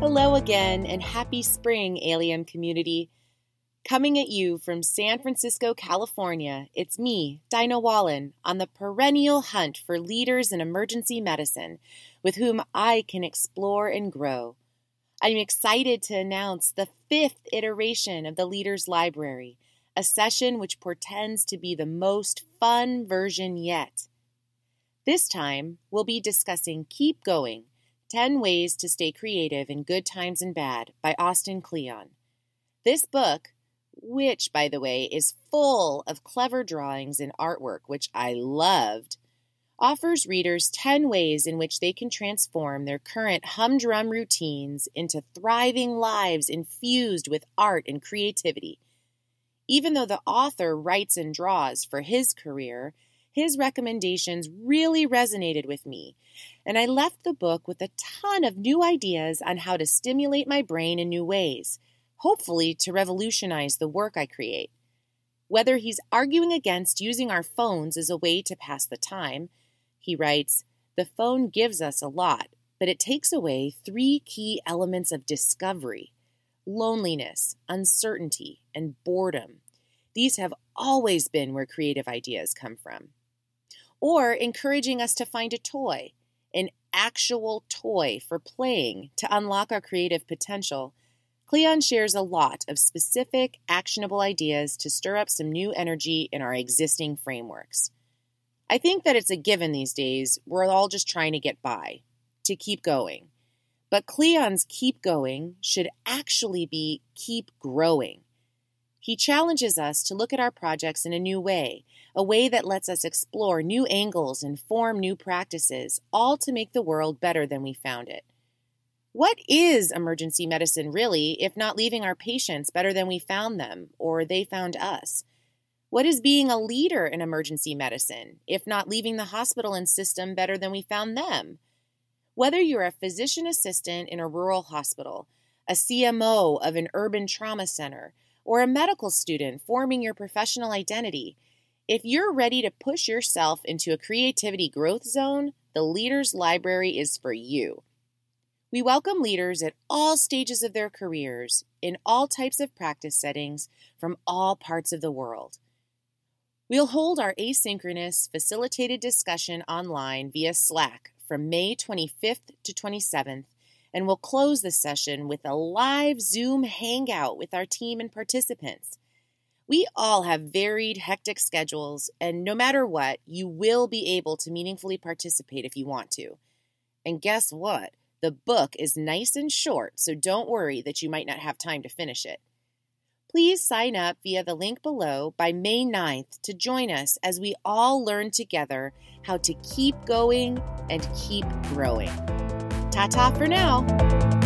Hello again, and happy spring, Alien community. Coming at you from San Francisco, California, it's me, Dinah Wallin, on the perennial hunt for leaders in emergency medicine with whom I can explore and grow. I'm excited to announce the fifth iteration of the Leaders Library, a session which portends to be the most fun version yet. This time, we'll be discussing Keep Going 10 Ways to Stay Creative in Good Times and Bad by Austin Kleon. This book, which, by the way, is full of clever drawings and artwork, which I loved, offers readers 10 ways in which they can transform their current humdrum routines into thriving lives infused with art and creativity. Even though the author writes and draws for his career, his recommendations really resonated with me, and I left the book with a ton of new ideas on how to stimulate my brain in new ways, hopefully to revolutionize the work I create. Whether he's arguing against using our phones as a way to pass the time, he writes, the phone gives us a lot, but it takes away three key elements of discovery loneliness, uncertainty, and boredom. These have always been where creative ideas come from or encouraging us to find a toy, an actual toy for playing to unlock our creative potential, Kleon shares a lot of specific, actionable ideas to stir up some new energy in our existing frameworks. I think that it's a given these days. We're all just trying to get by, to keep going. But Kleon's keep going should actually be keep growing. He challenges us to look at our projects in a new way, a way that lets us explore new angles and form new practices, all to make the world better than we found it. What is emergency medicine really, if not leaving our patients better than we found them or they found us? What is being a leader in emergency medicine, if not leaving the hospital and system better than we found them? Whether you're a physician assistant in a rural hospital, a CMO of an urban trauma center, or a medical student forming your professional identity, if you're ready to push yourself into a creativity growth zone, the Leaders Library is for you. We welcome leaders at all stages of their careers, in all types of practice settings, from all parts of the world. We'll hold our asynchronous, facilitated discussion online via Slack from May 25th to 27th and we'll close the session with a live Zoom hangout with our team and participants. We all have varied, hectic schedules, and no matter what, you will be able to meaningfully participate if you want to. And guess what? The book is nice and short, so don't worry that you might not have time to finish it. Please sign up via the link below by May 9th to join us as we all learn together how to keep going and keep growing. Ta ta for now.